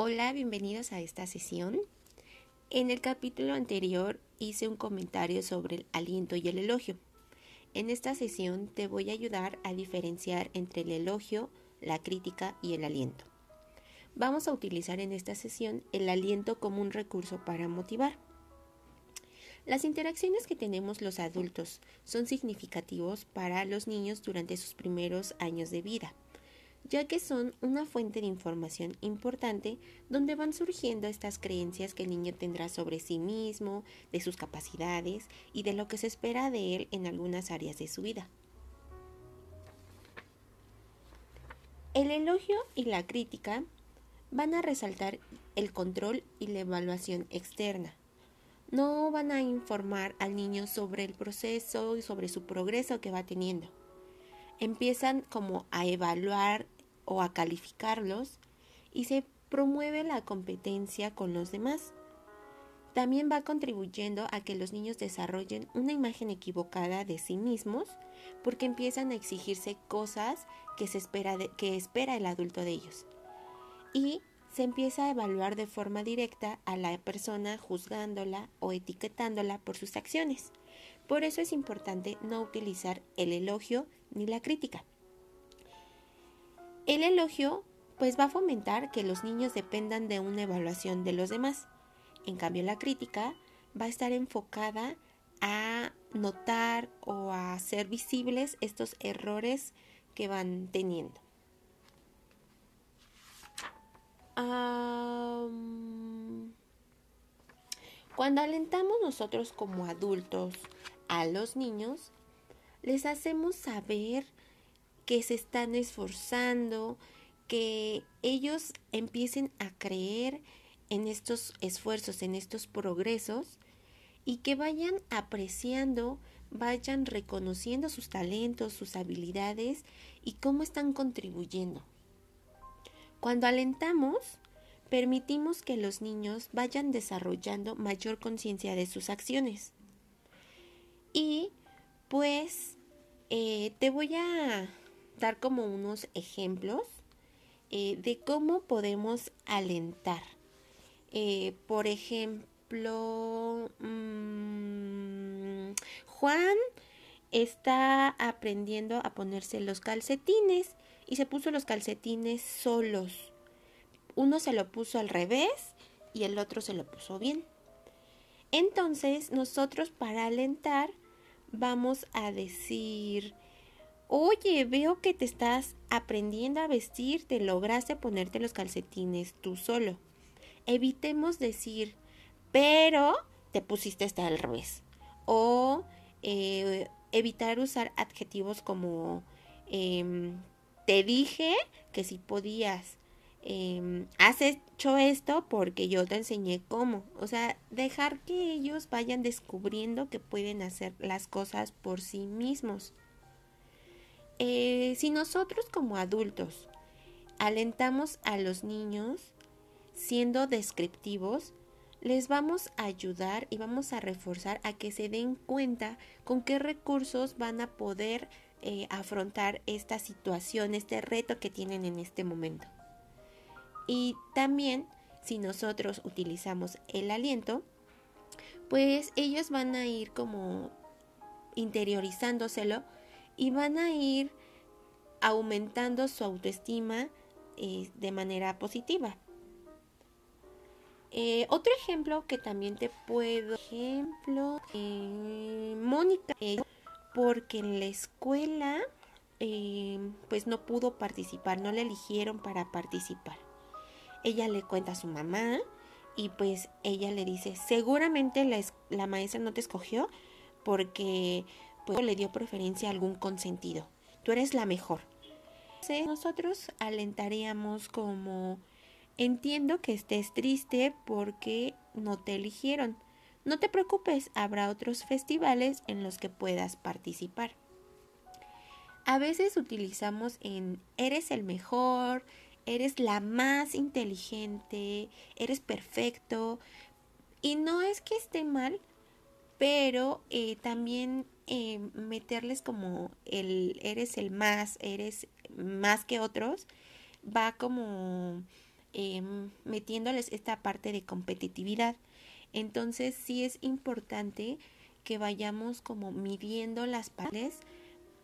Hola, bienvenidos a esta sesión. En el capítulo anterior hice un comentario sobre el aliento y el elogio. En esta sesión te voy a ayudar a diferenciar entre el elogio, la crítica y el aliento. Vamos a utilizar en esta sesión el aliento como un recurso para motivar. Las interacciones que tenemos los adultos son significativos para los niños durante sus primeros años de vida ya que son una fuente de información importante donde van surgiendo estas creencias que el niño tendrá sobre sí mismo, de sus capacidades y de lo que se espera de él en algunas áreas de su vida. El elogio y la crítica van a resaltar el control y la evaluación externa. No van a informar al niño sobre el proceso y sobre su progreso que va teniendo. Empiezan como a evaluar o a calificarlos y se promueve la competencia con los demás. También va contribuyendo a que los niños desarrollen una imagen equivocada de sí mismos porque empiezan a exigirse cosas que, se espera, que espera el adulto de ellos. Y se empieza a evaluar de forma directa a la persona juzgándola o etiquetándola por sus acciones. Por eso es importante no utilizar el elogio ni la crítica. El elogio pues va a fomentar que los niños dependan de una evaluación de los demás. En cambio la crítica va a estar enfocada a notar o a hacer visibles estos errores que van teniendo. cuando alentamos nosotros como adultos a los niños, les hacemos saber que se están esforzando, que ellos empiecen a creer en estos esfuerzos, en estos progresos y que vayan apreciando, vayan reconociendo sus talentos, sus habilidades y cómo están contribuyendo. Cuando alentamos, permitimos que los niños vayan desarrollando mayor conciencia de sus acciones. Y pues eh, te voy a dar como unos ejemplos eh, de cómo podemos alentar. Eh, por ejemplo, mm, Juan está aprendiendo a ponerse los calcetines y se puso los calcetines solos. Uno se lo puso al revés y el otro se lo puso bien. Entonces nosotros para alentar vamos a decir, Oye, veo que te estás aprendiendo a vestir, te lograste ponerte los calcetines tú solo. Evitemos decir, pero te pusiste hasta al revés. O eh, evitar usar adjetivos como em, te dije que si podías. Eh, has hecho esto porque yo te enseñé cómo. O sea, dejar que ellos vayan descubriendo que pueden hacer las cosas por sí mismos. Eh, si nosotros como adultos alentamos a los niños siendo descriptivos, les vamos a ayudar y vamos a reforzar a que se den cuenta con qué recursos van a poder eh, afrontar esta situación, este reto que tienen en este momento. Y también, si nosotros utilizamos el aliento, pues ellos van a ir como interiorizándoselo y van a ir aumentando su autoestima eh, de manera positiva. Eh, otro ejemplo que también te puedo, ejemplo, eh, Mónica, porque en la escuela pues no pudo participar, no le eligieron para participar. Ella le cuenta a su mamá y pues ella le dice, seguramente la, la maestra no te escogió porque le dio preferencia a algún consentido. Tú eres la mejor. Nosotros alentaríamos como entiendo que estés triste porque no te eligieron. No te preocupes, habrá otros festivales en los que puedas participar. A veces utilizamos en eres el mejor, eres la más inteligente, eres perfecto. Y no es que esté mal, pero eh, también eh, meterles como el eres el más, eres más que otros, va como em, metiéndoles esta parte de competitividad. Entonces sí es importante que vayamos como midiendo las partes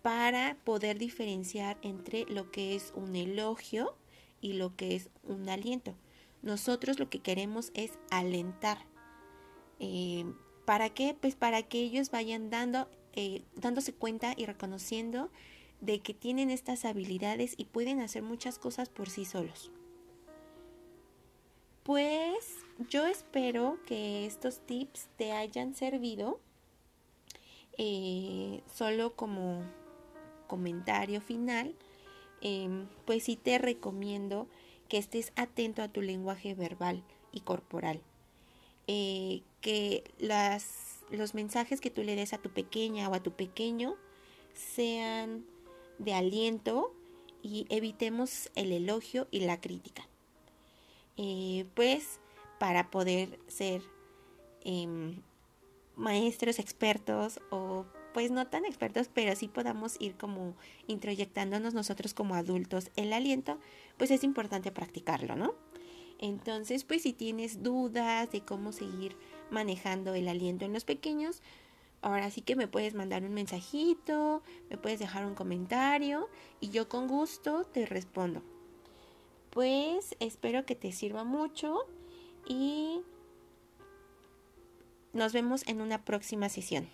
para poder diferenciar entre lo que es un elogio y lo que es un aliento. Nosotros lo que queremos es alentar. Eh, ¿Para qué? Pues para que ellos vayan dando, eh, dándose cuenta y reconociendo de que tienen estas habilidades y pueden hacer muchas cosas por sí solos. Pues yo espero que estos tips te hayan servido. Eh, solo como comentario final, em, pues sí te recomiendo que estés atento a tu lenguaje verbal y corporal. Eh, que las, los mensajes que tú le des a tu pequeña o a tu pequeño sean de aliento y evitemos el elogio y la crítica. Eh, pues para poder ser em, maestros expertos o pues no tan expertos, pero sí podamos ir como introyectándonos nosotros como adultos el aliento, pues es importante practicarlo, ¿no? Entonces, pues si tienes dudas de cómo seguir manejando el aliento en los pequeños, ahora sí que me puedes mandar un mensajito, me puedes dejar un comentario y yo con gusto te respondo. Pues espero que te sirva mucho y nos vemos en una próxima sesión.